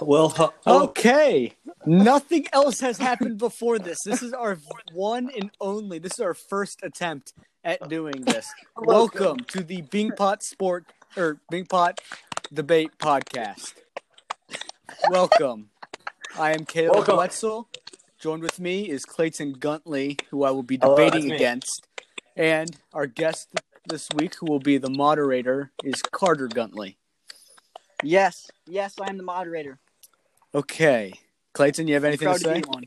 Well, uh, oh, Okay. Nothing else has happened before this. This is our one and only. This is our first attempt at doing this. Welcome to the Bing Pot Sport or Bing Pot Debate Podcast. Welcome. I am Caleb Welcome. Wetzel. Joined with me is Clayton Guntley, who I will be debating that's against. And our guest this week, who will be the moderator, is Carter Guntley. Yes, yes, I am the moderator. Okay. Clayton, you have anything to say? be one.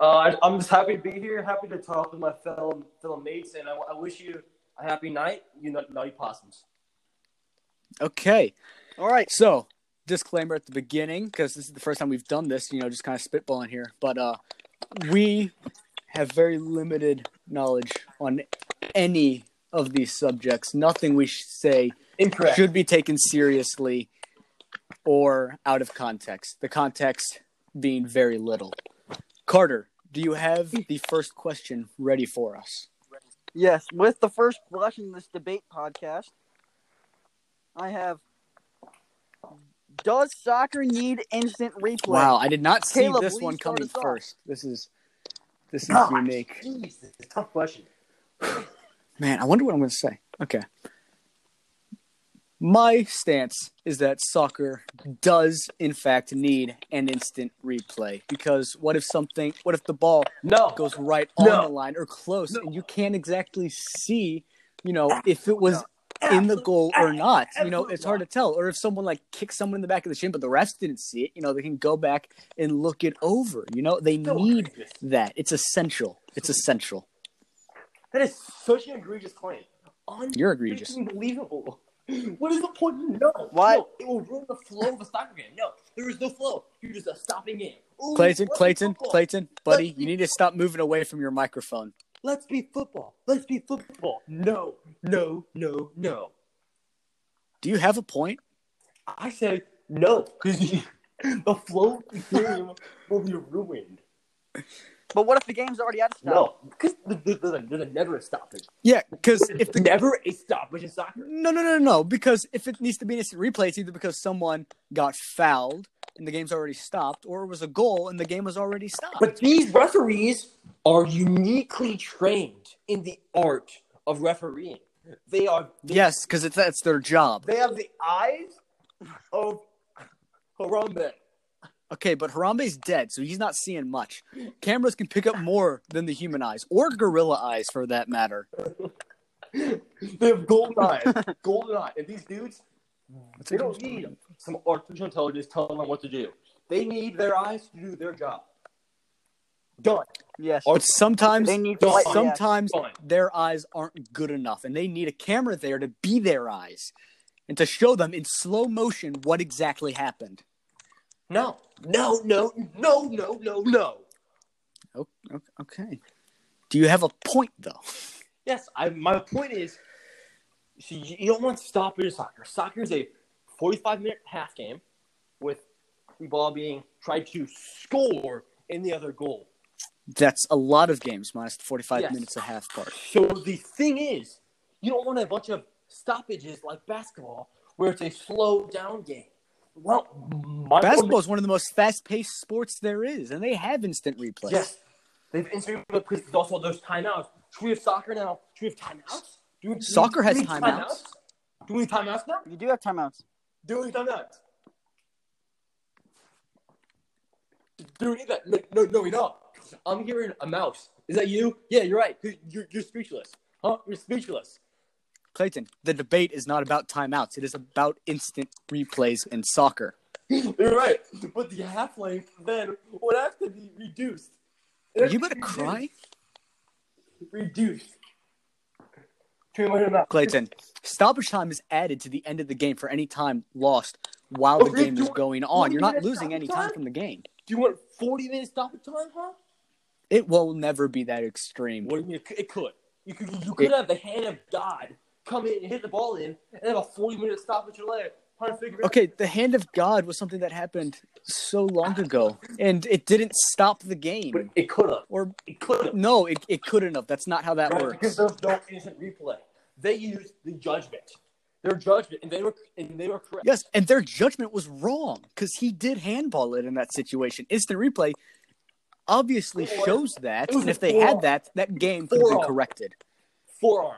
uh, I- I'm just happy to be here. Happy to talk with my fellow fellow mates, and I, I wish you a happy night. You nut- nutty possums. Okay. All right. So, disclaimer at the beginning, because this is the first time we've done this, you know, just kind of spitballing here. But uh, we have very limited knowledge on any of these subjects. Nothing we say Incorrect. should be taken seriously or out of context. The context being very little. Carter, do you have the first question ready for us? Yes, with the first question in this debate podcast, I have Does soccer need instant replay? Wow, I did not see Caleb, this one coming first. This is this is Gosh, unique. Jeez, this a tough question. Man, I wonder what I'm going to say. Okay. My stance is that soccer does, in fact, need an instant replay because what if something, what if the ball No. goes right on No. the line or close No. and you can't exactly see, you know, if it was in the goal or not? You know, it's hard to tell. Or if someone like kicks someone in the back of the shin, but the refs didn't see it, you know, they can go back and look it over. You know, they need that. It's essential. It's essential. That is such an egregious claim. You're egregious. Unbelievable. What is the point? No. Why- No, it will ruin the flow of a soccer game. No, there is no flow. You're just a stopping game. Ooh, Clayton, Clayton. Clayton, buddy, Let's you need to stop moving away from your microphone. Let's be football. Let's be football. No, no, no, no. Do you have a point? I said no because the flow of the game will be ruined. But what if the game's already out of stop? No, because there's, there's never a stoppage. Yeah, because if the never a stoppage in soccer. no, no, no, no, because if it needs to be an instant replay, it's either because someone got fouled and the game's already stopped, or it was a goal and the game was already stopped. But these referees are uniquely trained in the art of refereeing. They are they, yes, because it's that's their job. They have the eyes of Harambe. Okay, but Harambe's dead, so he's not seeing much. Cameras can pick up more than the human eyes, or gorilla eyes for that matter. They have golden eyes. golden eyes. And these dudes, That's they don't need point. some artificial intelligence telling them what to do. They need their eyes to do their job. Done. Yes. Or- But sometimes, They need Don't- sometimes Fine. their eyes aren't good enough, and they need a camera there to be their eyes and to show them in slow motion what exactly happened. No. No, no, no, no, no, no. O- o- Okay. Do you have a point though? Yes, I, my point is, see, you you don't want stoppage in soccer. Soccer is a 45 minute half game with the ball being tried to score in the other goal. That's a lot of games minus the 45 Yes. minutes a half part. So the thing is, you don't want a bunch of stoppages like basketball where it's a slow down game. Well, my Basketball is one of the most fast-paced sports there is, and they have instant replays. Yes, they've instantly but please also those timeouts. Should we have soccer now? Should we have timeouts? Do we, do Soccer we- has do we timeouts. Do we need timeouts now? You do have timeouts. Do we need timeouts? Do we need that? No, no, no, we don't. I'm hearing a mouse. Is that you? Yeah, you're right. You're, you're speechless. Huh? You're speechless. Clayton, the debate is not about timeouts. It is about instant replays in soccer. You're right. But the half length then would have to be reduced. You to better be cry. Reduced. Turn my mouth. Clayton, stoppage time is added to the end of the game for any time lost while the Okay, game is going on. you You're not losing any time time? from the game. Do you want 40 minutes stoppage time, huh? It will never be that extreme. What do you mean? It could- It could. You could, you could It- have the hand of God come in and hit the ball in, and have a 40 minute stoppage later. Trying to figure it out. Okay, the hand of God was something that happened so long ago, and it didn't stop the But game. it could have. Or It could have. no, it, it couldn't have. That's not how that Right, works. because there's no instant replay. They use the judgment. their judgment, and they were and they were correct. Yes, and their judgment was wrong because he did handball it in that situation. Instant replay obviously shows that, and if they had that, that game could have been corrected. Forearm,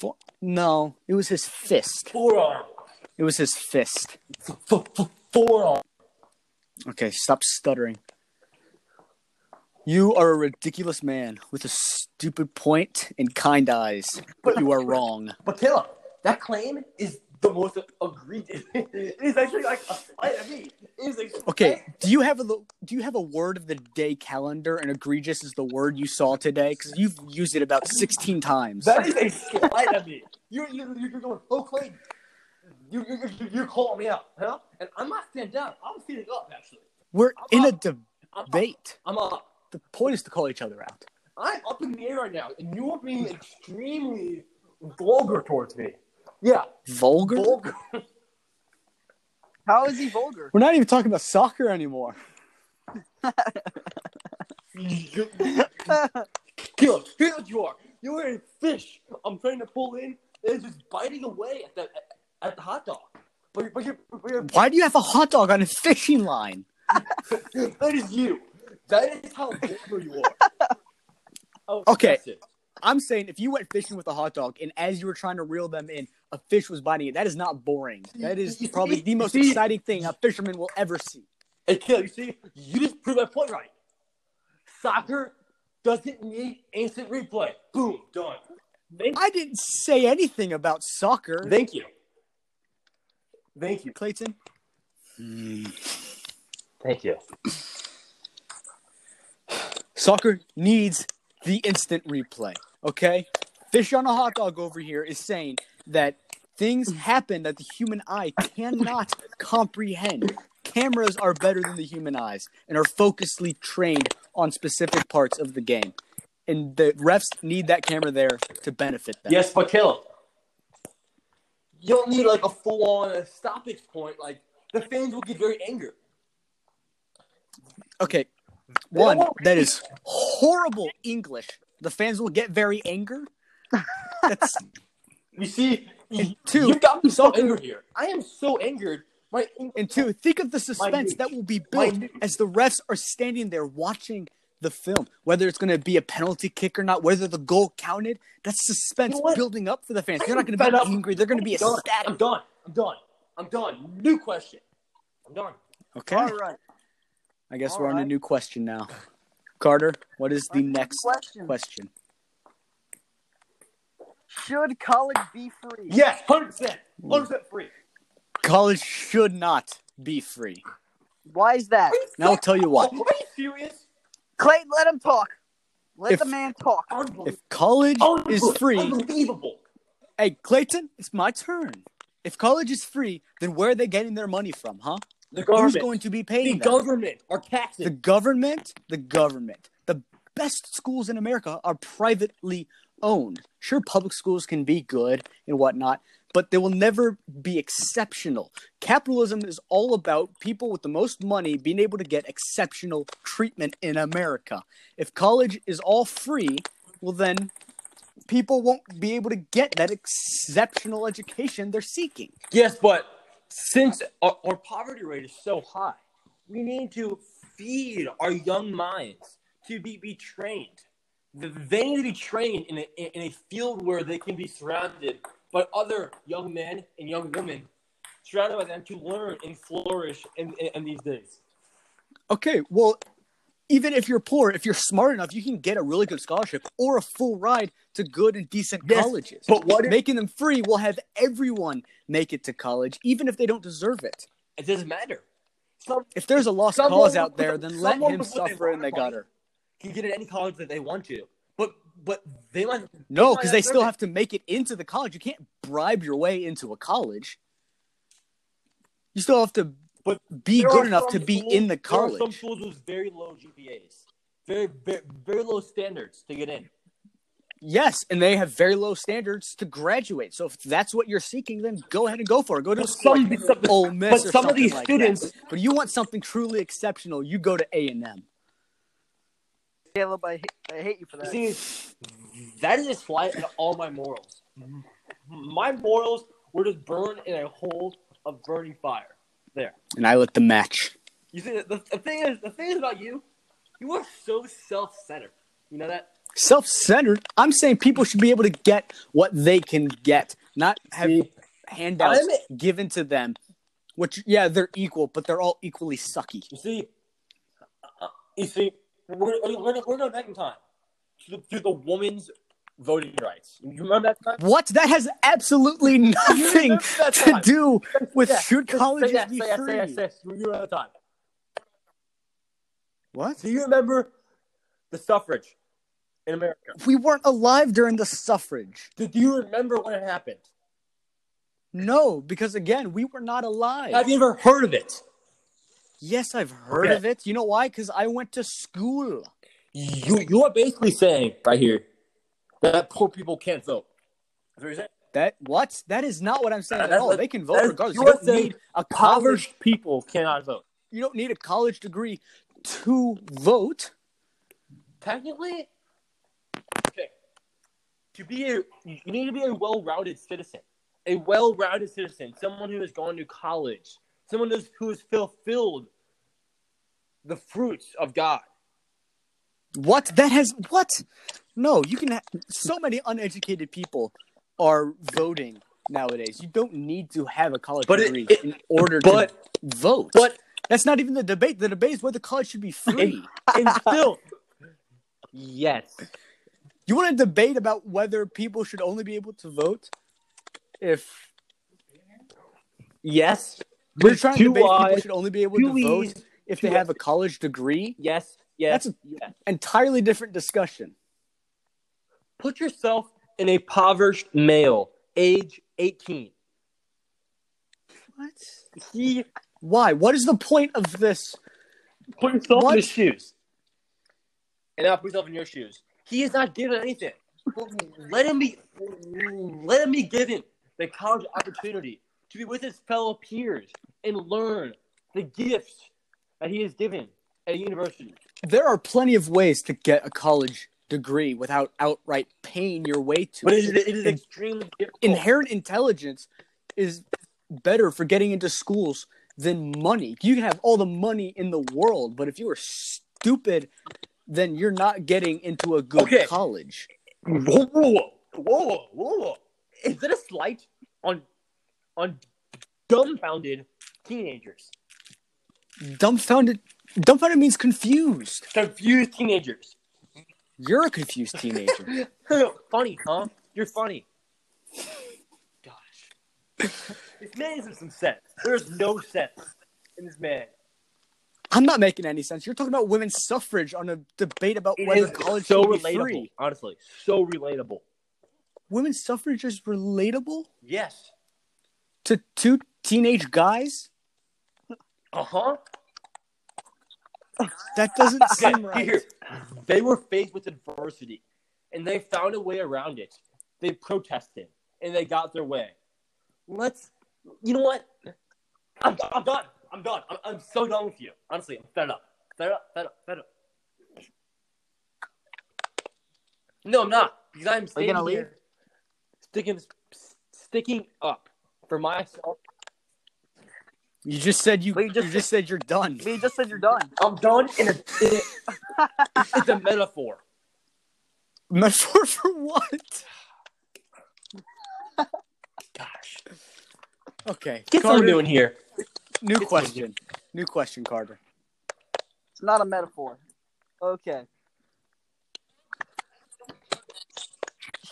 For- no, it was his fist. forearm, It was his fist. Forearm. Okay, stop stuttering. You are a ridiculous man with a stupid point and kind eyes, but you are wrong. But Caleb, that claim is the most egregious. it is actually like a slight at me. It is a Okay, do you have a do you have a word of the day calendar and egregious is the word you saw today? Because you've used it about sixteen times. That is a slight at me. You're, you're, you're going, oh, Clay, you, you, you, you're calling me out, huh? And I'm not standing down. I'm standing up, actually. We're in a I'm up. debate. I'm up. The point is to call each other out. I'm up in the air right now, and you are being extremely vulgar towards me. Yeah, Vulgar? vulgar. How is he vulgar? We're not even talking about soccer anymore. You- Caleb, here's what you are. You are a fish. I'm trying to pull in, and it's just biting away at the at the hot dog. But, you're- but, you're, but you're, Why do you have a hot dog on a fishing line? that is you. That is how vulgar you are. Oh, Okay. that's it. I'm saying if you went fishing with a hot dog and as you were trying to reel them in, a fish was biting it, that is not boring. That is probably the most see- exciting thing a fisherman will ever see. Hey, Caleb, you see, you just proved my point right. Soccer doesn't need instant replay. Boom, done. Thank, I didn't say anything about soccer. thank you. Thank you. Clayton. Thank you. Soccer needs the instant replay. Okay? Fish on a hot dog over here is saying that things happen that the human eye cannot comprehend. Cameras are better than the human eyes and are focusedly trained on specific parts of the game. And the refs need that camera there to benefit them. Yes, but kill. you don't need like a full-on stoppage point. Like the fans will get very angry. Okay. They One, won't that read. is horrible English. The fans will get very angry. That's You see, you, two, you got me so soccer- angry here. I am so angered. My And two, think of the suspense that will be built as the refs are standing there watching the film, whether it's going to be a penalty kick or not, whether the goal counted. That's suspense You know building up for the fans. They're not going Fed to up. be angry. They're going to be I'm. I'm done. I'm done. I'm done. New question. I'm done. Okay. All right. I guess All we're on a new question now. Carter, what is the Okay, next question. question? Should college be free? Yes, hundred percent. Hmm. Hundred percent free. College should not be free. Why is that? Now I'll tell you what. Are you serious? Clayton, let him talk. Let If- the man talk. If college is free, Unbelievable. hey Clayton, it's my turn. If college is free, then where are they getting their money from, huh? The Who's going to be the paying them? government are taxing. The government, the government. The best schools in America are privately owned. Sure, public schools can be good and whatnot, but they will never be exceptional. Capitalism is all about people with the most money being able to get exceptional treatment in America. If college is all free, well, then people won't be able to get that exceptional education they're seeking. yes, but since our, our poverty rate is so high, we need to feed our young minds to be, be trained. Th- They need to be trained in a, in a field where they can be surrounded by other young men and young women, surrounded by them to learn and flourish in, in, in these days. Okay, well, even if you're poor, if you're smart enough, you can get a really good scholarship or a full ride to good and decent Yes, colleges. but what making them free will have everyone make it to college, even if they don't deserve it. It doesn't matter. Some If there's a lost cause out there, then let him they suffer in the gutter. can get at any college that they want to, but but they might No, because not they still it. have to make it into the college. You can't bribe your way into a college. You still have to But be good enough to be schools- in the There are some schools with very low GPAs, very very, very low standards to get in. Yes, and they have very low standards to graduate. So if that's what you're seeking, then go ahead and go for it. Go to a But school some- like some- Ole Miss but or some of these like students- that. But you want something truly exceptional, you go to A and M. Caleb, I, hate- I hate you for that. See, that is a slight at all my morals. My morals were just burned in a hole of burning fire. There. And I lit the match. You see, the, the thing is, the thing is about you, you are so self-centered. You know that? Self-centered. I'm saying people should be able to get what they can get, not have See, handouts I'm- given to them. Which, yeah, they're equal, but they're all equally sucky. You see, uh, you see, we're, we're, we're, we're going back in time to the, to the woman's voting rights. You remember that time? What? That has absolutely nothing to do with Yeah, should colleges yes, be yes, free. say yes, yes. You remember time. What? Do you remember the suffrage in America? We weren't alive during the suffrage. Do, do you remember when it happened? No, because again, we were not alive. Have you ever heard of it? Yes, I've heard Okay. of it. You know why? Because I went to school. You you are basically saying right here that poor people can't vote. That's what you're saying. That what? That is not what I'm saying at all. They can vote regardless. you don't need a college. People cannot vote. You don't need a college degree to vote. Technically, okay. To be a, you need to be a well-rounded citizen. A well-rounded citizen, someone who has gone to college, someone who has fulfilled the fruits of God. What? That has what? No, you can. Ha- so many uneducated people are voting nowadays. You don't need to have a college But degree it- in order but- to vote. But that's not even the debate. The debate is whether college should be free. and still, yes, You want to debate about whether people should only be able to vote if yes. we're trying to debate if people should only be able to vote if they have a college degree. Yes, That's yes. Entirely different discussion. Put yourself in a impoverished male, age 18. What? He Why? What is the point of this? put yourself What? in his shoes. And now put yourself in your shoes. He is not given anything. let him be let him be given the college opportunity to be with his fellow peers and learn the gifts that he is given at a university. There are plenty of ways to get a college degree without outright paying your way to But it. it is, it is extremely difficult. Inherent intelligence is better for getting into schools than money. You can have all the money in the world, but if you are stupid, then you're not getting into a good Okay. college. Whoa, whoa, whoa, whoa, whoa! Is that a slight on on dumbfounded teenagers? Dumbfounded. Dumbfounded means confused. Confused teenagers. You're a confused teenager. funny, huh? You're funny. Gosh. This man isn't some sense. There's no sense in this man. I'm not making any sense. You're talking about women's suffrage on a debate about It whether is college so should be relatable. free. Honestly, so relatable. Women's suffrage is relatable Yes. to two teenage guys. Uh huh. That doesn't seem right. Here, they were faced with adversity, and they found a way around it. They protested, and they got their way. Let's, you know what? I'm, I'm done. I'm done. I'm, I'm so done with you. Honestly, I'm fed up. Fed up. Fed up. Fed up. No, I'm not because I'm Are you gonna leave? here, sticking, sticking up for myself. You just said you. But you You just just, said you're done. You just said you're done. I'm done, and it, it, it's a metaphor. Metaphor for what? Gosh, Okay. get what I'm Carter, doing here. New Get question. New question, Carter. It's not a metaphor. Okay.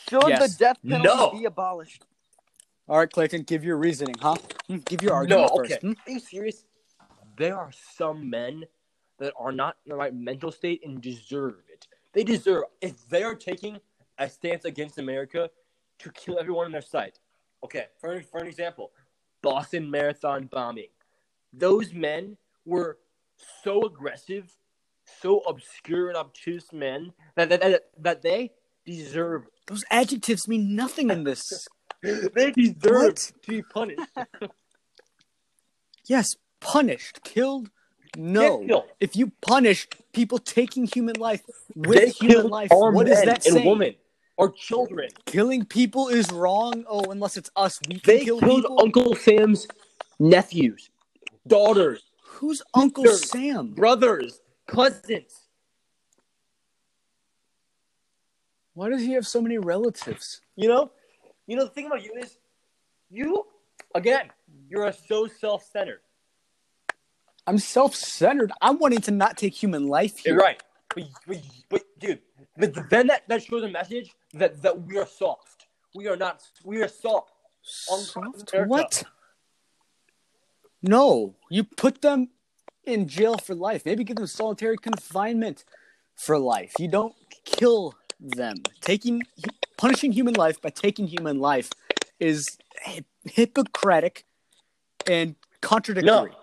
Should Yes. the death penalty No. be abolished? All right, Clayton, give your reasoning, huh? Hmm, Give your argument No, first. okay. hmm? Are you serious? There are some men that are not in the right mental state and deserve it. They deserve if they are taking a stance against America to kill everyone in their sight. Okay, for, for an example, Boston Marathon bombing. Those men were so aggressive, so obscure and obtuse men that that, that, that they deserve Those adjectives mean nothing in this. they deserve What? to be punished. yes, punished, killed. No. Killed. If you punish people taking human life with they human life, what does that and women are children. Killing people is wrong. Oh, unless it's us, we can They kill killed people. Uncle Sam's nephews, daughters, Who's Uncle sisters, Sam? brothers, cousins. Why does he have so many relatives? You know, you know the thing about you is, you again, you're so self-centered. I'm self-centered. I'm wanting to not take human life here. You're right, but, but, but dude, but then that, that shows a message that that we are soft. We are not. We are soft. Soft? What? No, you put them in jail for life. Maybe give them solitary confinement for life. You don't kill them. Taking punishing human life by taking human life is hi- hypocritic and contradictory. No.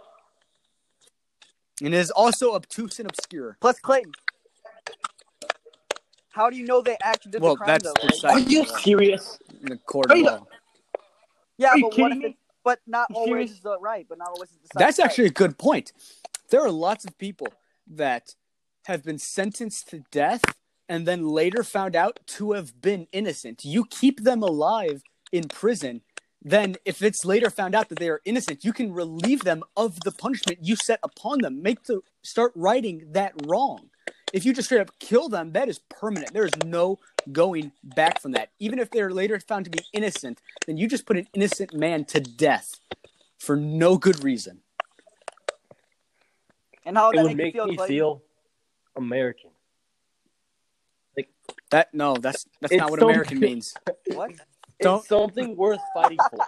And it is also obtuse and obscure. Plus, Clayton. How do you know they actually did Well, the crime, that's though? the right? Are you serious? In the court of law. Yeah, but what if it, but not You always serious? is the right, but not always is the side That's right. actually a good point. There are lots of people that have been sentenced to death and then later found out to have been innocent. You keep them alive in prison, then if it's later found out that they are innocent, you can relieve them of the punishment you set upon them. Make the start righting that wrong. If you just straight up kill them, that is permanent. There is no going back from that. Even if they're later found to be innocent, then you just put an innocent man to death for no good reason. And how would It that would make, make you feel, me Clayton? feel American. That no, that's that's It's not what American means. What? Don't- It's something worth fighting for.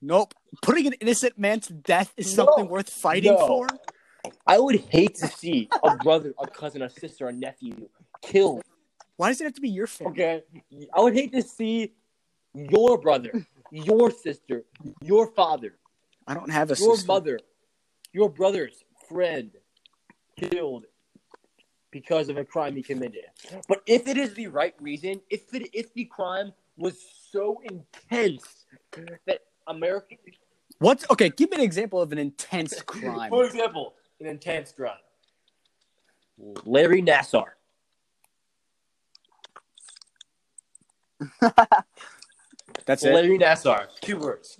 Nope. Putting an innocent man to death is No. something worth fighting No. for. I would hate to see a brother, a cousin, a sister, a nephew killed. Why does it have to be your family? Okay, I would hate to see your brother, your sister, your father, I don't have a your sister. mother, your brother's friend killed because of a crime he committed. But if it is the right reason, if it if the crime was so intense that American, What's Okay, give me an example of an intense crime. for example, an intense crime, Larry Nassar. That's it. Larry Nassar, two words.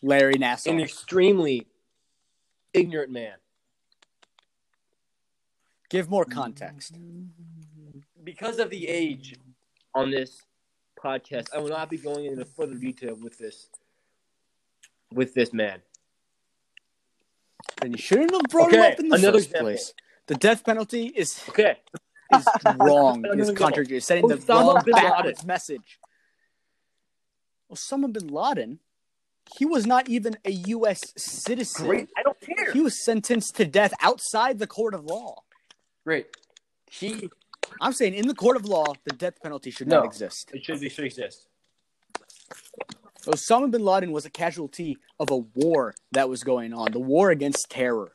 Larry Nassar. An extremely ignorant man. Give more context. Mm-hmm. Because of the age on this podcast, I will not be going into further detail with this with this man. Then you shouldn't have brought him up in the first example. place. The death penalty is Okay. is wrong. Is contradictory. It's Sending the Osama wrong bin Laden. backwards message. Osama bin Laden, he was not even a U.S. citizen. Great. I don't care. He was sentenced to death outside the court of law. Great. He I'm saying in the court of law, the death penalty should No. not exist. it should be should exist. Osama bin Laden was a casualty of a war that was going on, the war against terror.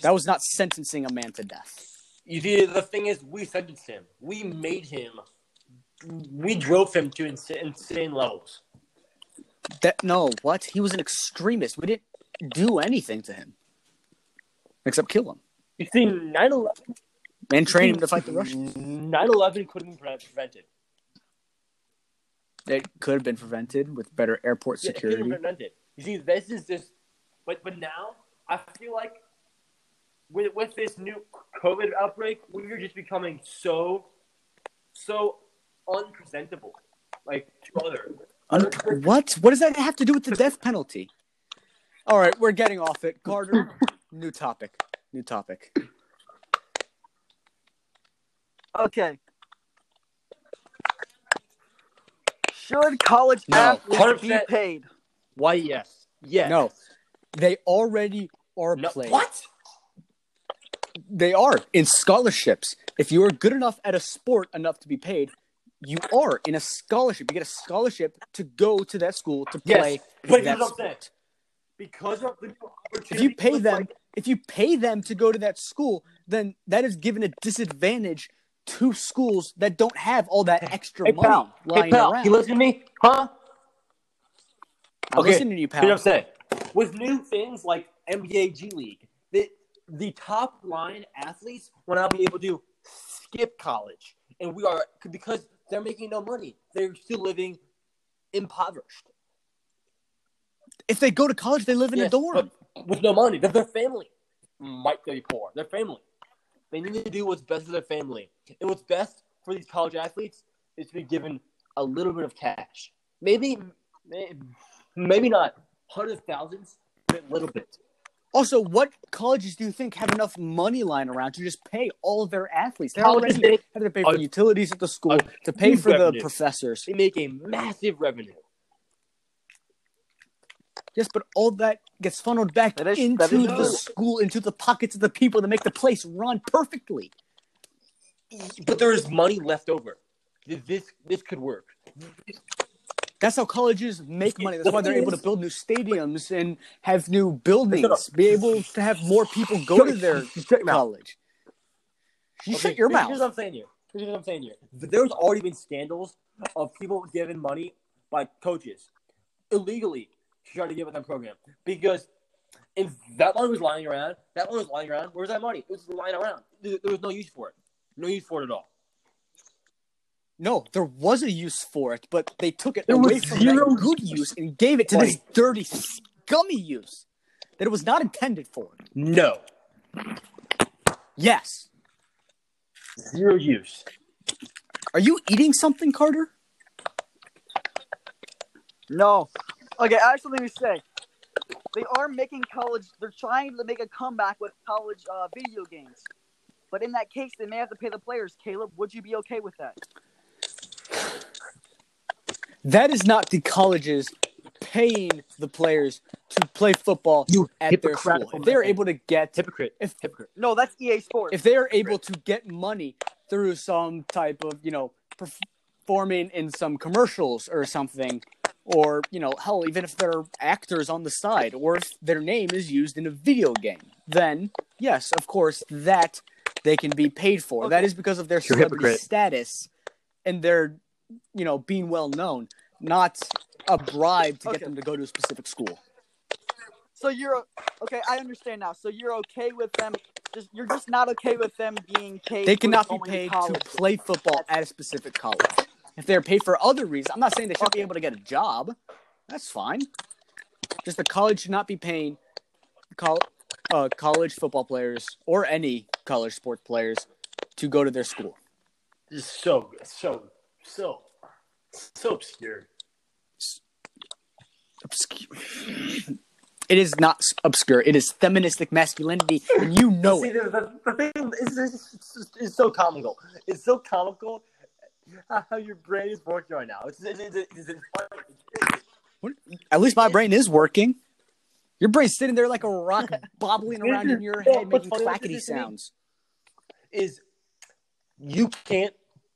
That was not sentencing a man to death. You see, the thing is, we sentenced him. We made him. We drove him to insane, insane levels. That no, what? He was an extremist. We didn't do anything to him except kill him You see, 9 11 and train him to fight the Russians. 9 11 could have been prevented. It could have been prevented with better airport Yeah, it could have security. been prevented. You see, this is just. But, but now, I feel like with, with this new COVID outbreak, we're just becoming so, so unpresentable. Like, to other. Un- what? What does that have to do with the death penalty? All right, we're getting off it. Carter, new topic. New topic. Okay. Should college No. athletes be 100%. paid? Why, yes. Yes. No. They already are No. played. What? They are in scholarships. If you are good enough at a sport enough to be paid, you are in a scholarship. You get a scholarship to go to that school to play. Yes, play but that here's what I'm saying. sport. Because of the new opportunity. If you pay them, like, if you pay them to go to that school, then that is given a disadvantage to schools that don't have all that extra hey, money pal. lying Hey, pal. around. You listen to me? Huh? I'm Okay, listening to you, Here's what. I'm saying. With new things like NBA G League, the, the top line athletes will now be able to skip college and we are because they're making no money. They're still living impoverished. If they go to college, they live in a dorm. but with no money. Their, their family might be poor. Their family. They need to do what's best for their family. And what's best for these college athletes is to be given a little bit of cash. Maybe, may- maybe not hundreds of thousands, but a little bit. Also, what colleges do you think have enough money lying around to just pay all of their athletes? They Colleges already have to pay for utilities at the school, to pay for the revenue. professors. They make a massive revenue. Yes, but all that gets funneled back That is- into that is the school, into the pockets of the people that make the place run perfectly. But there is money left over. This this could work. That's how colleges make money. That's why they're able to build new stadiums and have new buildings, be able to have more people go to their Shut your mouth. college. You Okay, shut your here's- mouth. Here's what I'm saying here. Here's what I'm saying here. There's already been scandals of people given money by coaches illegally to try to get with that program because if that money was lying around, that money was lying around. Where's that money? It was lying around. There, there was no use for it. No use for it at all. No, there was a use for it, but they took it There away was from zero that good use and gave it to this dirty, scummy use that it was not intended for. No, Yes. zero use. Are you eating something, Carter? No. Okay, actually, let me say. They are making college. They're trying to make a comeback with college uh, video games, but in that case, they may have to pay the players. Caleb, would you be okay with that? That is not the colleges paying the players to play football You at their hypocritical school. If they're able to get Hypocrite. if Hypocrite. No, that's EA Sports. if they are able to get money through some type of you know performing in some commercials or something or you know hell even if they're actors on the side or if their name is used in a video game then yes of course that they can be paid for that is because of their celebrity status and their you know being well known not a bribe to Okay. get them to go to a specific school so you're okay. I understand now. So you're okay with them? Just you're just not okay with them being paid. They cannot be going paid to play football at a specific college. If they're paid for other reasons, I'm not saying they should be able to get a job. That's fine. Just the college should not be paying col- uh, college football players or any college sports players to go to their school. This is so so so so obscure. Obscure. It is not obscure. It is feministic masculinity, and you know See, it. the, the, the thing is, it's, it's, it's so comical. It's so comical how your brain is working right now. It's, it's, it's, it's, it's funny. At least my brain is working. Your brain's sitting there like a rock, bobbling around in your head, making clackety this to me sounds. Is you can't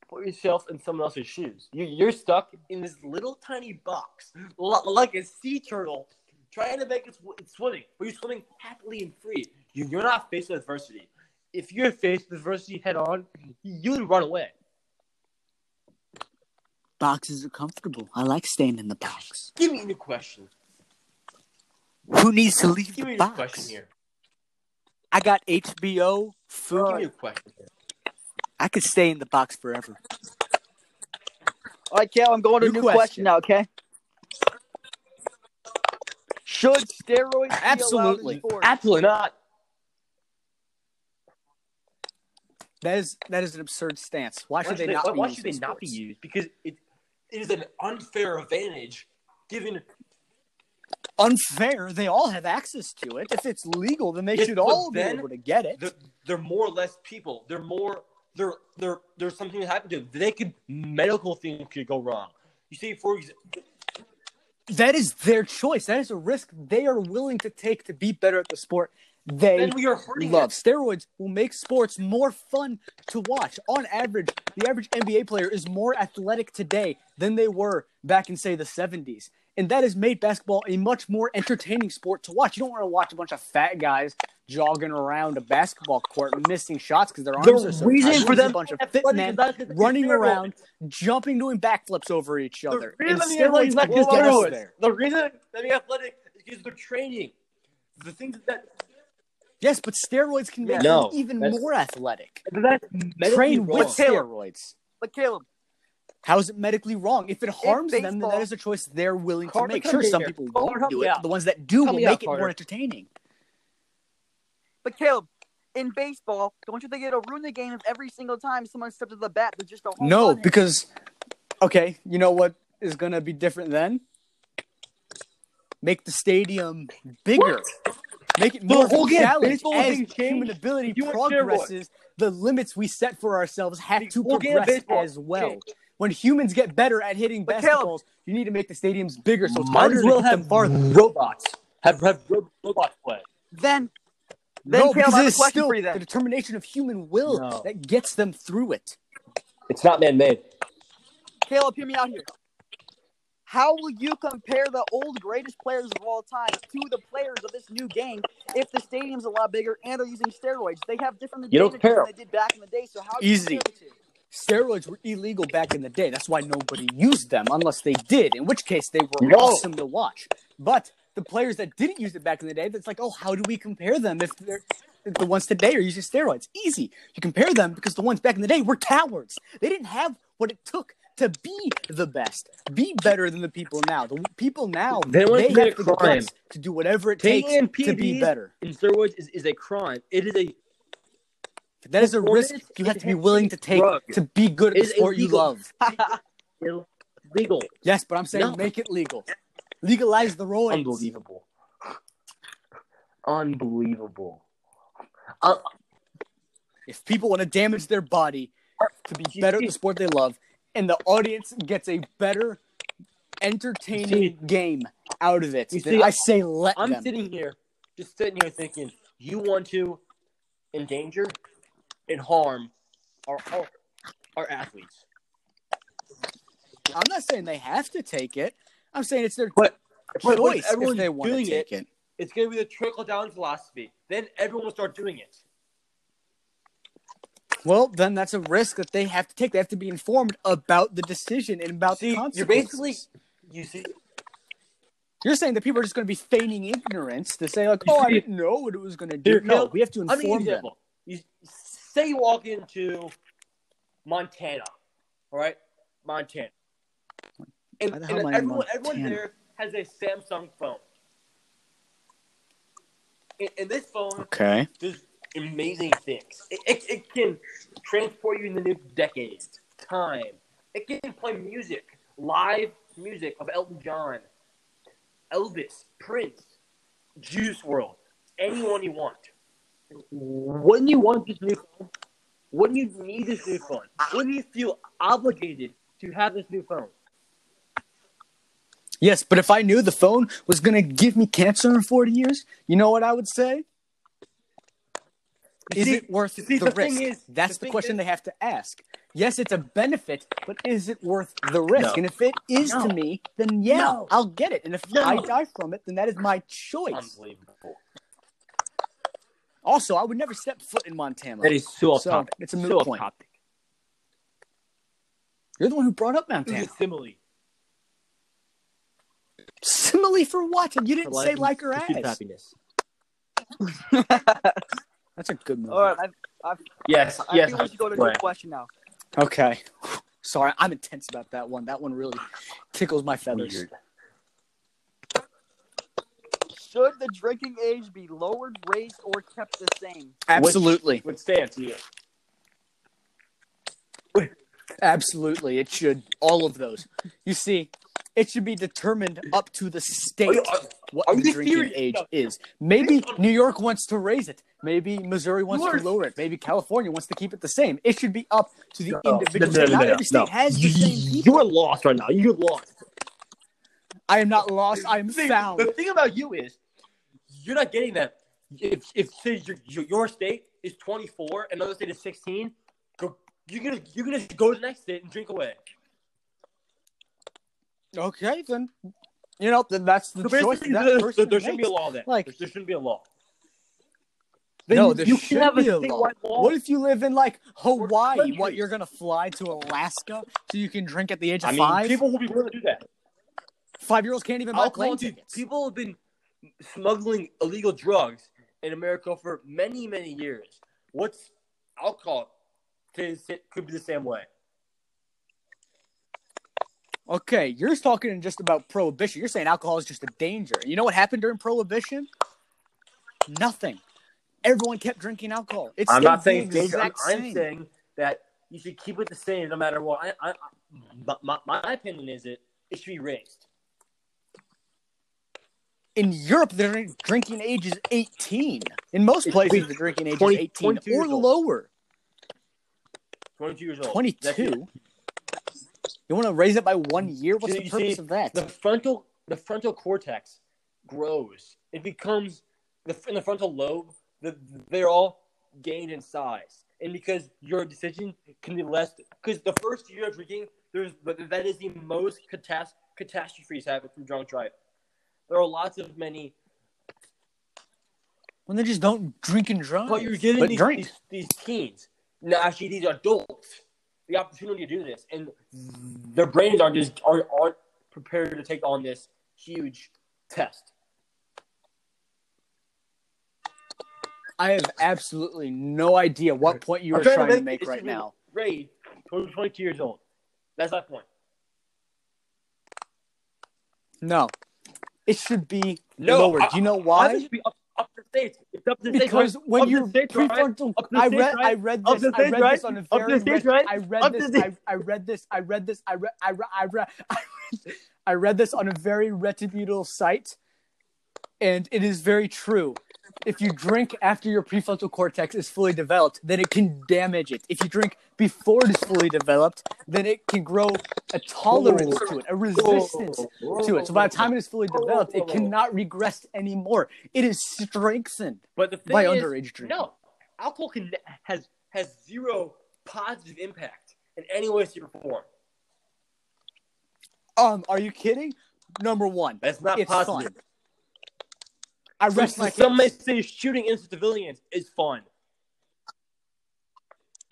put yourself in someone else's shoes. You, you're stuck in this little tiny box, like a sea turtle, trying to make it swimming, but you're swimming happily and free. You, you're not faced with adversity. If you're faced with adversity head on, you would run away. Boxes are comfortable. I like staying in the box. Give me a new question. Who needs to leave Give me the a new question box? here. I got HBO, Give food. me a question here. I could stay in the box forever. All right, Cal, I'm going to a New new question. question. now. Okay. Should steroids be allowed Absolutely. in sports? Absolutely not. That is that is an absurd stance. Why should Why they should not why, be why used should they in not be used? Because it, it is an unfair advantage given Unfair. They all have access to it. If it's legal, then they Yes, should all be able to get it. they're, they're more or less people. They're more there there there's something that happened to them. They could medical things could go wrong. You see, for example, That is their choice. That is a risk they are willing to take to be better at the sport they then we are hurting love. it. Steroids will make sports more fun to watch. On average, the average NBA player is more athletic today than they were back in, say, the 70s. And that has made basketball a much more entertaining sport to watch. You don't want to watch a bunch of fat guys jogging around a basketball court missing shots because their arms The are so reason tight. for them a bunch of fit men not 'cause they're running around, jumping, doing backflips over each other. The reason steroids is not can get us steroids. The reason that athletic is because they're training. The things that Yes, but steroids can make No, you even more athletic. that's Train wrong. with steroids. But Caleb, How is it medically wrong? If it harms them, then that is a choice they're willing to make. Sure, some people Carter, won't do it. The ones that do Help will me out, make it Carter. more entertaining. but Caleb, in baseball, don't you think it'll ruin the game if every single time someone steps to the bat, there's just a home No, run because okay, you know what is going to be different then? Make the stadium bigger. Make it The more of whole game, challenge baseball as human ability You progresses. The limits we set for ourselves have to whole game of progress as well. changed. When humans get better at hitting But Caleb- basketballs, you need to make the stadiums bigger so it's Might harder as to well hit them have farther. robots. Have have ro- robots play. then Then, no, Caleb, because I have is still for you then. the determination of human will No. that gets them through it. It's not man-made. Caleb, hear me out here. How will you compare the old greatest players of all time to the players of this new game if the stadium's a lot bigger and they're using steroids? They have different You don't advantages compare than they did back in the day. So how Easy. compare the two? Steroids were illegal back in the day. That's why nobody used them unless they did, in which case they were No. awesome to watch. But the players that didn't use it back in the day, that's like, oh, how do we compare them if they're if the ones today are using steroids? Easy. You compare them because the ones back in the day were cowards. They didn't have what it took to be the best, be better than the people now. The people now They they, to have the a crime. to do whatever it Taking takes to be better. in steroids is, is a crime. It is a That is a risk you have to be willing to take drug. to be good at the sport you love. illegal. Yes, but I'm saying No. make it legal. Legalize the roids. Unbelievable. Unbelievable. Uh, If people want to damage their body to be better at the sport they love, and the audience gets a better, entertaining game out of it, see, I say let I'm them. sitting here, just sitting here thinking, you want to endanger and harm our our, our athletes. I'm not saying they have to take it. I'm saying it's their But, but choice if they want to take it, it. it's going to be the trickle down philosophy. Then everyone will start doing it. Well, then that's a risk that they have to take. They have to be informed about the decision and about See, the you're basically you see You're saying that people are just going to be feigning ignorance to say like, You "Oh, I didn't know what it was going to do." No, we have to I'll give inform them. You say you walk into Montana, all right, Montana, and, and hell am I in everyone, everyone there has a Samsung phone. And, and this phone Okay. does amazing things. It, it, it can transport you in the new decade, time. It can play music, live music of Elton John, Elvis, Prince, Juice WRLD, anyone you want. Wouldn't you want this new phone? Wouldn't you need this new phone? Wouldn't you feel obligated to have this new phone? Yes, but if I knew the phone was going to give me cancer in 40 years, you know what I would say? You Is see- it worth see, the, the risk? is- That's the the, question is- they have to ask. Yes, it's a benefit, but is it worth the risk? No. And if it is No. to me, then yeah, No. I'll get it. And if No. I die from it, then that is my choice. Unbelievable. Also, I would never step foot in Montana. That is so off So, topic. it's a middle so off point. topic. You're the one who brought up Montana. is a simile. Simile for what? And you didn't For say life like or pursuit as. happiness. That's a good movie. All right, I, Yes, I yes. think we should go to go your question now. Okay. Sorry, I'm intense about that one. That one really tickles my feathers. Weird. Should the drinking age be lowered, raised, or kept the same? Absolutely. What stance you? Absolutely. It should. All of those. You see, it should be determined up to the state Are you- are- what are the you drinking serious? age No. is. Maybe New York wants to raise it. Maybe Missouri wants to lower it. Maybe California wants to keep it the same. It should be up to the No, individual no, state. no, Not no, every state has the You- same people. You're lost right now. You're lost. I am not lost. I am found. The thing about you is, you're not getting that. If if say your, your your state is 24, another state is 16, go, you're gonna you're gonna go to the next state and drink away. Okay, then. You know, then that's the So choice basically, that there, person there shouldn't be a law then. Like- there, there shouldn't be a law. no, there you should can have be a law. statewide law. What if you live in like Hawaii? What you're gonna fly to Alaska so you can drink at the age of I mean, five? people will be willing to do that. Five year olds can't even buy Alcohol, plane tickets. people have been smuggling illegal drugs in America for many, many years. What's alcohol? Could could be the same way. Okay, you're talking just about prohibition. You're saying alcohol is just a danger. You know what happened during prohibition? Nothing. Everyone kept drinking alcohol. It's I'm not saying the exact I'm same. saying that you should keep it the same no matter what. I, I, my, my opinion is it it should be raised. In Europe, their drinking age is 18. In most It's places, the drinking age 20 is 18 or lower. 22 years old. 22. You want to raise it by one year? What's See- the purpose see, of that? The frontal the frontal cortex grows. It becomes the in the frontal lobe. The, they're all gained in size, and because your decision can be less. Because the first year of drinking, there's but that is the most catas- catastrophes happen from drunk driving. There are lots of many, when they just don't drink and drive. but you're But these, these these teens, no, actually these adults, the opportunity to do this, and their brains aren't just aren't, aren't prepared to take on this huge test. I have absolutely no idea what point you I'm are trying, to make- make right now. Ray, 22 years old. That's my point. No. It should be No, lower. I- Do you know I think why? it should be up, up states. It's up states. Because right? when Up right? prefrontal, I read? I read this, I read right? this on a Up very, re- right? I read Up this. I, I read this, I read this, I read, I read, I read, I read, I read this on a very reputable site, and it is very true. If you drink after your prefrontal cortex is fully developed, then it can damage it. If you drink before it is fully developed, then it can grow a tolerance to it, a resistance to it. So by the time it is fully developed, it cannot regress anymore. It is strengthened But the thing by is, underage drinking. no, alcohol can, has has zero positive impact in any way, shape, or form. Um, are you kidding? Number one, That's not it's positive. fun. I rest my some may say shooting innocent civilians is fun.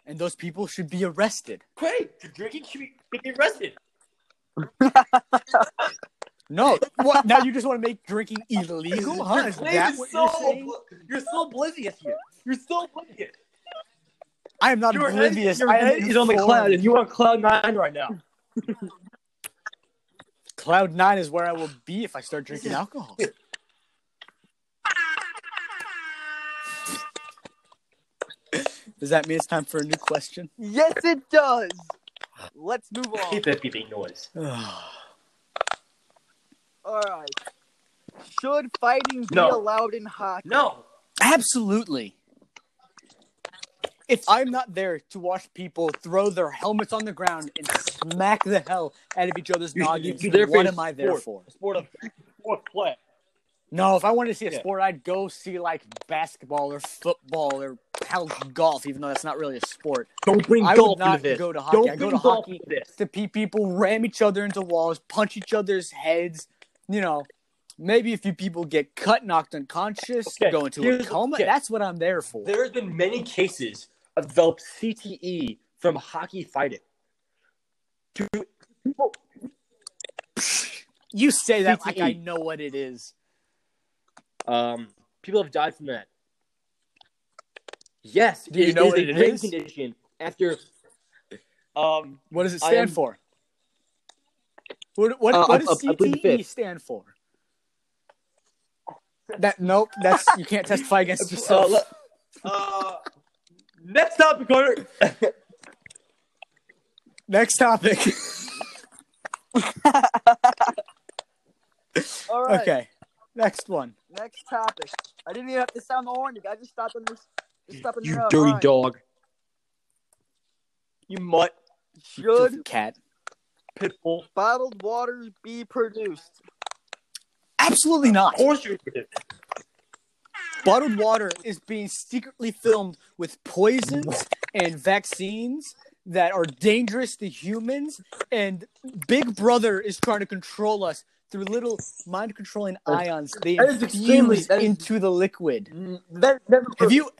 and those people should be arrested. Great, drinking should be arrested. No, what? Now you just want to make drinking illegal? Huh? Is that is what so you're saying? You're so oblivious here. You're so oblivious. I am not Your head, oblivious. your I head is on the cloud, and you are on cloud nine right now. Cloud nine is where I will be if I start drinking alcohol. Does that mean it's time for a new question? Yes, it does. Let's move on. hate that beeping noise. All right. Should fighting be No. allowed in hockey? No, Absolutely. If I'm not there to watch people throw their helmets on the ground and smack the hell out of each other's You- noggins, you're there then for what a am I there sport. for? a sport of sport play. No, if I wanted to see a Yeah. sport, I'd go see like basketball or football or hell golf, even though that's not really a sport. Don't bring I golf would not into this. go to hockey. Don't I go bring to golf hockey to people ram each other into walls, punch each other's heads. You know, maybe a few people get cut, knocked unconscious, Okay, go into a coma. okay. That's what I'm there for. There's been many cases of developed CTE from hockey fighting. To people, You say that like I know what it is. Um, people have died from that. Yes, Do you it know is what a it brain is? condition after. Um, What does it I stand am- for? What, what, Uh, what I- does I- I plead CTE fifth. stand for? That nope. That's you can't testify against uh, yourself. le- uh, next topic, Carter. Next topic. All right. okay. Next one. Next topic. I didn't even have to sound the horn. I just stopped on this. Just stopped on you dirty All right. dog. You mutt. Should cat? Pitbull. bottled waters be produced? Absolutely not. Of course you did. Bottled water is being secretly filmed with poisons and vaccines that are dangerous to humans, and Big Brother is trying to control us through little mind controlling ions they extremely- infuse into the liquid. Mm, that, that, Have you?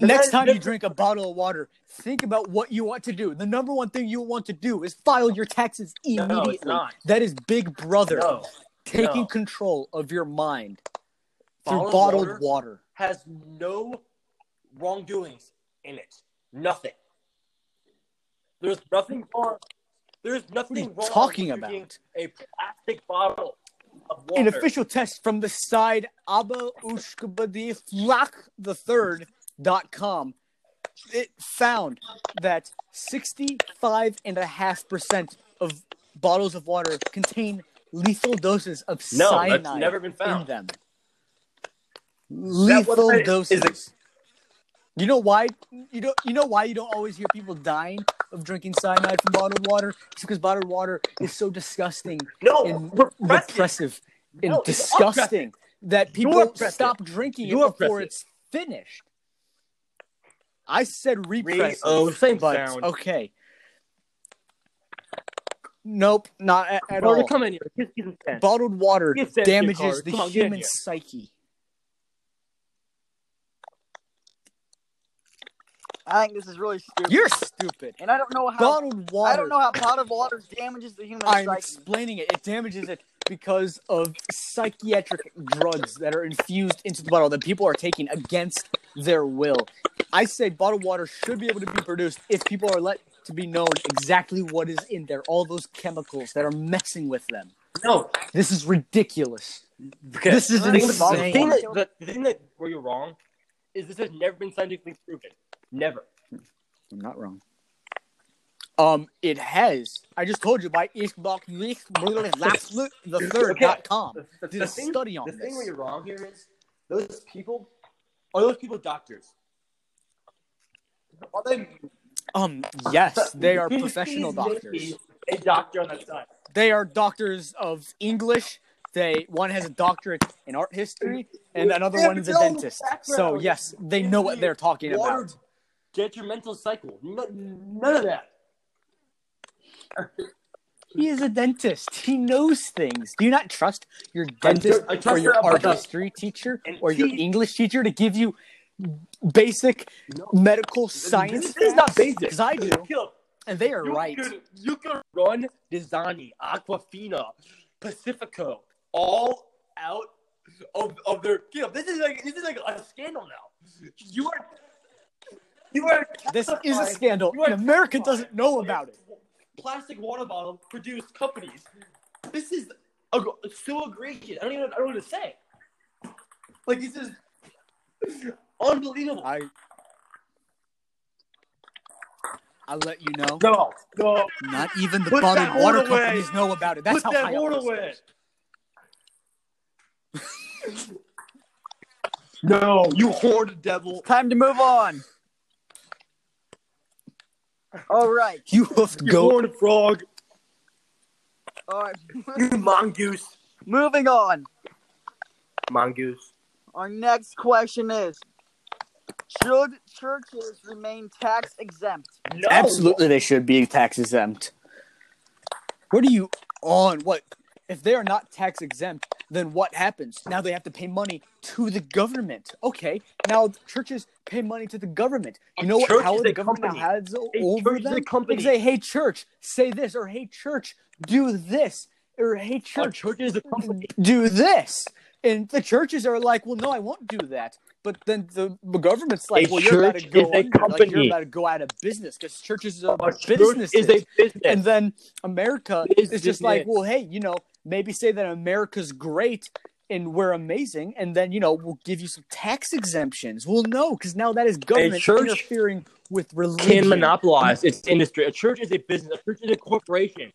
Next time you drink a bottle of water, think about what you want to do. The number one thing you want to do is file your taxes No, immediately. not. That is Big Brother No. taking no. control of your mind through Bottled bottled water? water. Has no wrongdoings in it. Nothing. There's nothing wrong. There's nothing wrong talking with about? a plastic bottle of water. An official test from the side Abba Ushkabadi Flak the third dot com. It found that 65.5% of bottles of water contain lethal doses of No, that's cyanide never been found. in them. Lethal doses. Is You know why you don't you know why you don't always hear people dying of drinking cyanide from bottled water? It's because bottled water is so disgusting No, and repressive. repressive and No, disgusting that people stop drinking You're it before oppressive. it's finished. I said repressive, oh, same but sound. okay. Nope, not at, at Carter, all. come in here. Give, give him 10. Bottled water Get sent here, damages the Come on, get in human psyche. I think this is really stupid. You're stupid. and I don't know how. Bottled water. I don't know how bottled water damages the human I'm psyche. explaining it. It damages it because of psychiatric drugs that are infused into the bottle that people are taking against their will. I say bottled water should be able to be produced if people are let to be known exactly what is in there, all those chemicals that are messing with them. No, This is ridiculous. because This is the thing, the insane. thing that, the, the thing that where you're wrong is this has never been scientifically proven. Never. I'm not wrong. Um, it has. I just told you by Ishbok the third dot com. The, the, Did the a thing, study on the thing this. where you're wrong here is those people are those people doctors. Are they Um, yes, they are professional doctors. A doctor on that side. They are doctors of English. They one has a doctorate in art history, and another one is a dentist. So yes, they know what they're talking Detrimental cycle. No, none of that. He is a dentist. He knows things. Do you not trust your dentist I trust or your art history teacher And or your he- English teacher to give you basic No. medical science? This is not basic. because I do, and they are You right. Could, you can run Dasani, Aquafina, Pacifico, all out of, of their. Know, this is like this is like a scandal now. You are. You are. This is a scandal, and America doesn't know about it. Plastic water bottle produced companies. This is ag- so egregious. I don't even. I don't know what to say. Like this is unbelievable. I I'll let you know. No, no. Not even the Put bottled water away. companies know about it. That's Put how that up away. No, you horned devil. Time to move on. All right. You hoofed You goat. horned frog. All right. You mongoose. Moving on. Mongoose. Our next question is Should churches remain tax exempt? No. Absolutely, they should be tax exempt. What are you on? What if they are not tax exempt? Then what happens? Now they have to pay money to the government. Okay, now churches pay money to the government. You know what power the government has over church is a them? They company. can say, "Hey, church, say this," or "Hey, church, do this," or "Hey, church, church is a company. do this. And the churches are like, well, no, I won't do that. But then the, the government's like, A well, you're about to go under. Like, you're about to go out of business because churches are A church businesses. is a business. and then America Is is just like, well, hey, you know, maybe say that America's great and we're amazing, and then you know we'll give you some tax exemptions. Well, no, because now that is government interfering with religion. can monopolize its industry. A church is a business. A church is a corporation.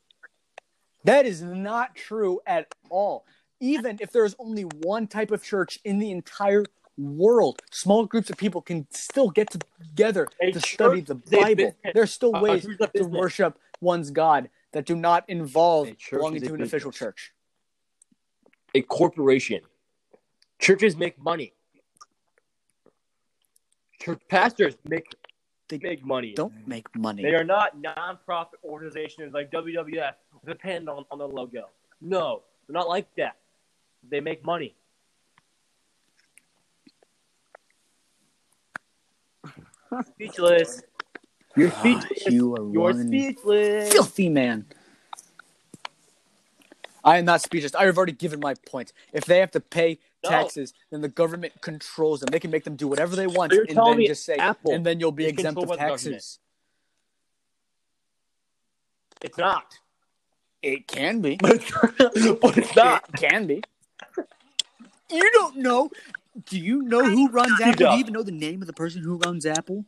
That is not true at all. Even if there's only one type of church in the entire world, small groups of people can still get together A to study the Bible. There's still ways is to worship one's God that do not involve belonging to an business. official church. A corporation. Churches make money. Church pastors make They make money. Don't make money. They are not non-profit organizations like WWF depend on, on the logo. No, they're not like that. They make money. Speechless. You're Ah, speechless. you are You're one speechless. filthy man. I am not speechless. I have already given my point. If they have to pay No. taxes, then the government controls them. They can make them do whatever they want, you're and telling then me just say, Apple and then you'll be exempt of government. taxes. It's not. It can be. But it's, not. It can be. You don't know. Do you know who runs Apple? Do you even know the name of the person who runs Apple?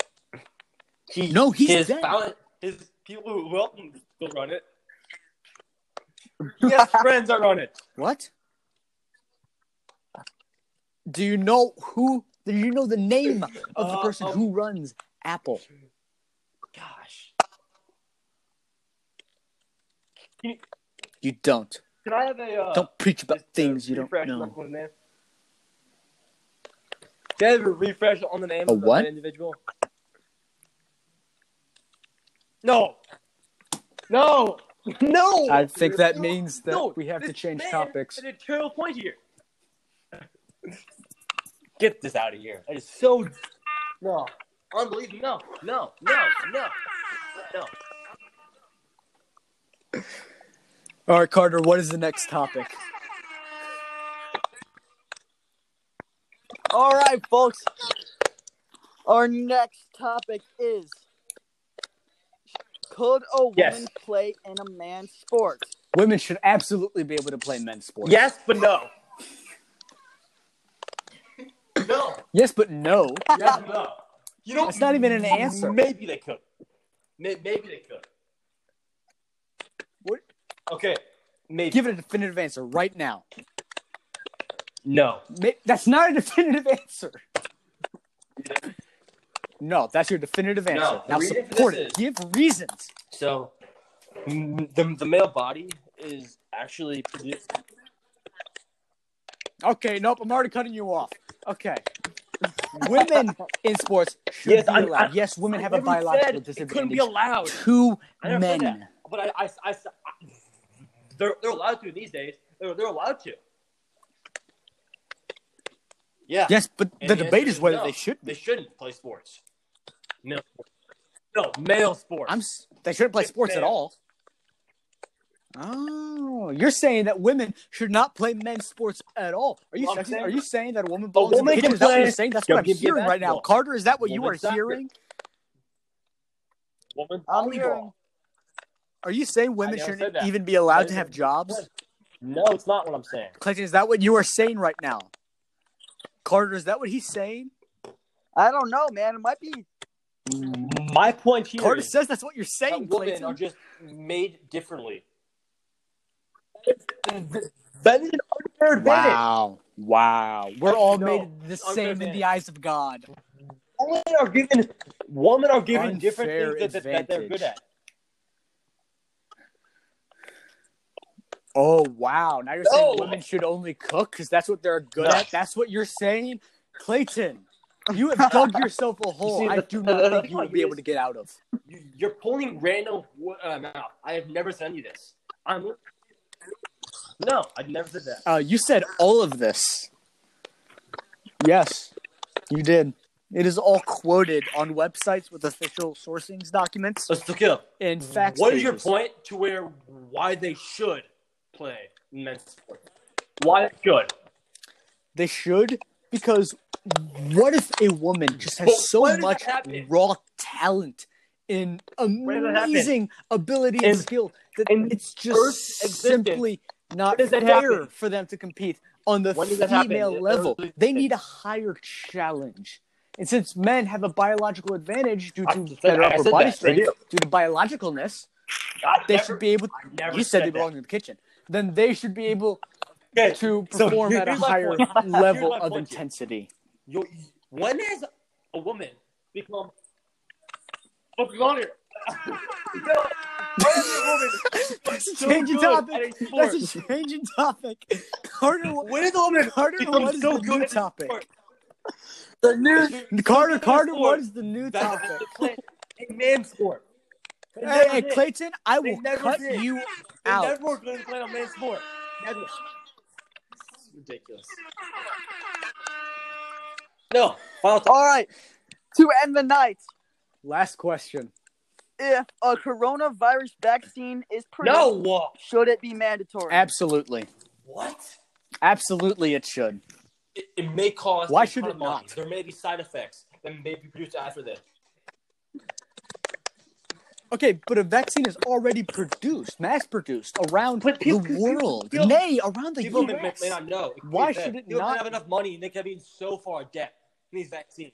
He, No, he's his dead. found- his people who help him still run it. He has friends are run it. What? Do you know who? Do you know the name of the Uh, person um, who runs Apple? Gosh. You don't. Can I have a uh, Don't preach about things you don't refresh know. on? Can I have a refresh on the name A of the what? individual? No. No. No. I think that means that No. we have to change topics. had a terrible point here. Get this out of here. That is so no. Unbelievable. No. No. No. No. No. All right, Carter. What is the next topic? All right, folks. Our next topic is Could a woman Yes. play in a man's sport? Women should absolutely be able to play men's sports. Yes, but no. no. Yes, but no. Yes, but no. You know, That's not even an answer. Maybe they could. Maybe they could. What? Okay. Maybe. Give it a definitive answer right now. no. That's not a definitive answer. No, that's your definitive answer. No, now support it. Give reasons. So, the, the male body is actually produced. Okay, nope, I'm already cutting you off. Okay. Women in sports should Yes, be I- allowed. I- yes, women I have a biological said it couldn't be allowed. I men. But I, I, I, they're, they're allowed to these days. They're, they're allowed to. Yeah. Yes, but And the the debate is whether no. they should They shouldn't play sports. No. No, male sports. I'm. s- They shouldn't play Just sports at male. all. Oh, you're saying that women should not play men's sports at all? Are you I'm sexist? saying- are you saying that a woman belongs woman in the kitchen? can Is that what you're saying? That's Yeah, what I'm give me a hearing right now. basketball. Carter, is that what you Woman are soccer. hearing? Woman I'm volleyball. hearing- Are you saying women never shouldn't that. even be allowed to have jobs? No, it's not what I'm saying. Clayton, is that what you are saying right now? Carter, is that what he's saying? I don't know, man. It might be. My point here Carter says that's what you're that saying, women Clayton. are just made differently. That is an unfair advantage. Wow. Wow. We're all No, made the unfair same in the eyes of God. Women are given women are given different things that, that they're good at. Oh, wow. Now you're saying women should only cook because that's what they're good No. at? That's what you're saying? Clayton, you have dug yourself a hole see, I the- do not the think you will be you able to get out of. You, you're pulling random wo- um, out. I have never sent you this. I'm no, I've never said that. Uh, you said all of this. Yes, you did. It is all quoted on websites with official sourcing documents Let's look it up. and facts. What is your point to where why they should play men's sports? Why they should? They should because what if a woman just has But so much raw talent and does that happen? amazing ability and skill that in it's just simply not fair happen? for them to compete on the When does that happen? female level. They need a higher challenge. And since men have a biological advantage due to better upper body that. Strength, due to biologicalness, I they never- should be able. Never You said they belong in the kitchen. Then they should be able Okay, to so perform at a higher level of intensity. You, when has a woman become? What's going on here? when has a woman That's a so changing topic. at a sport? That's a changing topic. Carter, When is a woman Carter, become what is so the good new topic? The news. Carter, Carter, what is the new topic? they a man's sport. Hey, hey. Clayton, I will never cut did. you They out. never were going to play a man's sport. Never. It's ridiculous. No. Final All right. To end the night, Last question. if a coronavirus vaccine is produced, No. should it be mandatory? Absolutely. What? Absolutely, it should. It, it may cause. Why a should ton it of money. not? There may be side effects that may be produced after this. Okay, but a vaccine is already produced, mass produced around But people- the world. people- Nay, around the People may, may, may not know. Why People should it people not- have enough money and they could be in so far debt in these vaccines?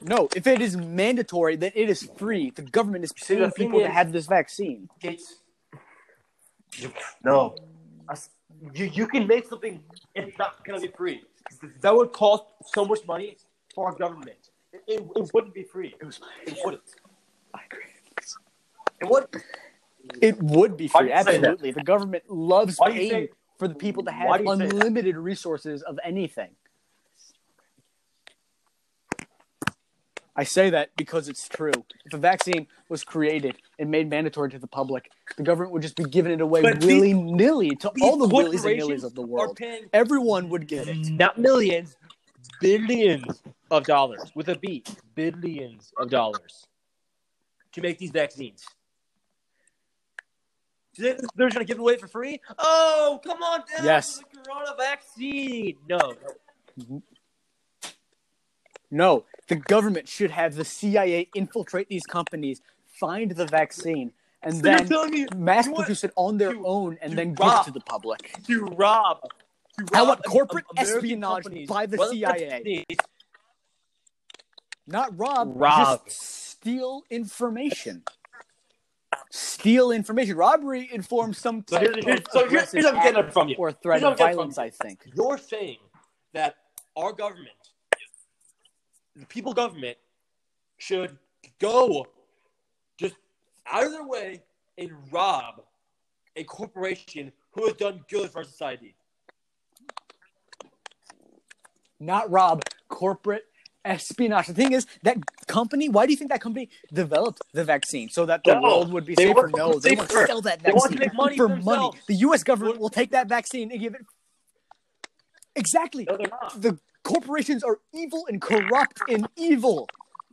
No, if it is mandatory, then it is free. The government is paying thing people to have this vaccine. It's no. You you can make something. It's not gonna be free. That would cost so much money for our government. It, it, it wouldn't be free. It was It wouldn't. I agree. It would. It would be free, do you say that? absolutely. The government loves Why paying say- for the people to have do you say that? unlimited resources of anything. I say that because it's true. If a vaccine was created and made mandatory to the public, the government would just be giving it away But these- willy nilly to all the willies and corporations nillies of the world. paying Everyone would get it. not millions, billions of dollars with a B, billions of dollars to make these vaccines. They're going to give it away for free? Oh, come on down Yes. the Corona vaccine. No, No, mm-hmm. the government should have the CIA infiltrate these companies, find the vaccine, and So then mass produce it on their to- own and then rob- give it to the public. to rob. To I rob want corporate espionage companies, by the whether CIA. companies, Not rob, Rob. just steal information. Steal information. Robbery informs some So type here's, here's, of so here's, here's what I'm getting it from you. or threat of violence. I think. You're saying that our government, the people government, should go just out of their way and rob a corporation who has done good for our society. Not rob. Corporate espionage. The thing is, that company. Why do you think that company developed the vaccine so that the No, world would be safer? No, they want to sell that They vaccine money for for money. The U.S. government will take that vaccine and give it. Exactly. No, the corporations are evil and corrupt and evil.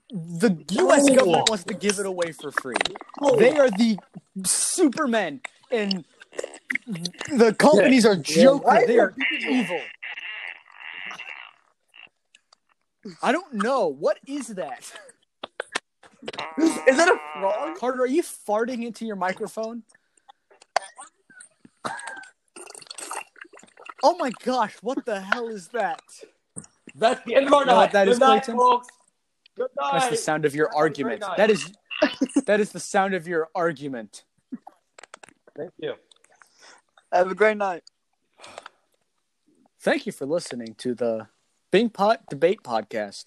The U.S. No. government wants to give it away for free. They are the supermen, and the companies are joker. why They are evil. I don't know what is that. Is that a frog? Carter, are you farting into your microphone? Oh my gosh, what the hell is that? That's the end of our night. what that is, Good night, Clayton? folks. Good night. That's the sound of your Have a great argument. That is that is the sound of your argument. Thank you. Have a great night. Thank you for listening to the Bing Pot Debate Podcast.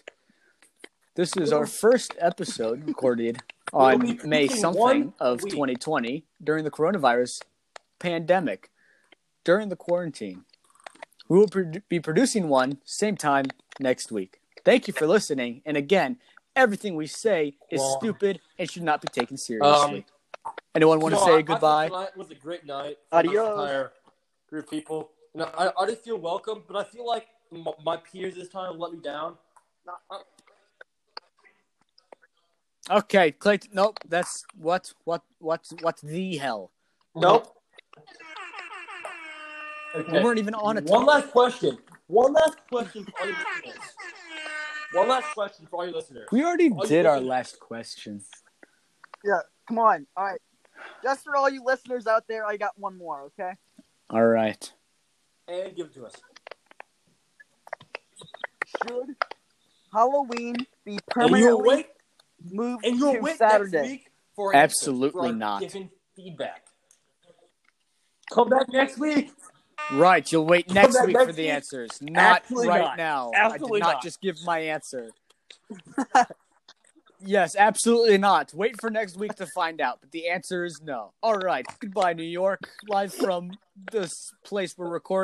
This is our first episode recorded on May something of 2020 during the coronavirus pandemic, during the quarantine. We will pro- be producing one same time next week. Thank you for listening. And again, everything we say is Well, stupid and should not be taken seriously. Um, Anyone want to No, I- say I thought goodbye? Tonight was a great night. for this Adios. Entire group of people. You know, I, I just feel welcome, but I feel like my peers this time let me down. Okay, Clayton. Nope, that's what, what, what, what the hell? Nope. We weren't even on a One last question. One last question for all your listeners. One last question for all your listeners. We already you did our did. last question. Yeah, come on. All right. Just for all you listeners out there, I got one more, okay? All right. And give it to us. Should Halloween be And permanently wait. moved And you'll to wait Saturday? next week for Absolutely for not. Given feedback. Come back next week. Right, you'll wait next week next for the week. answers. Not Absolutely right not. now. I Absolutely did not, not. just give my answer. yes, absolutely not. Wait for next week to find out. But the answer is no. All right. Goodbye, New York. Live from this place we're recording.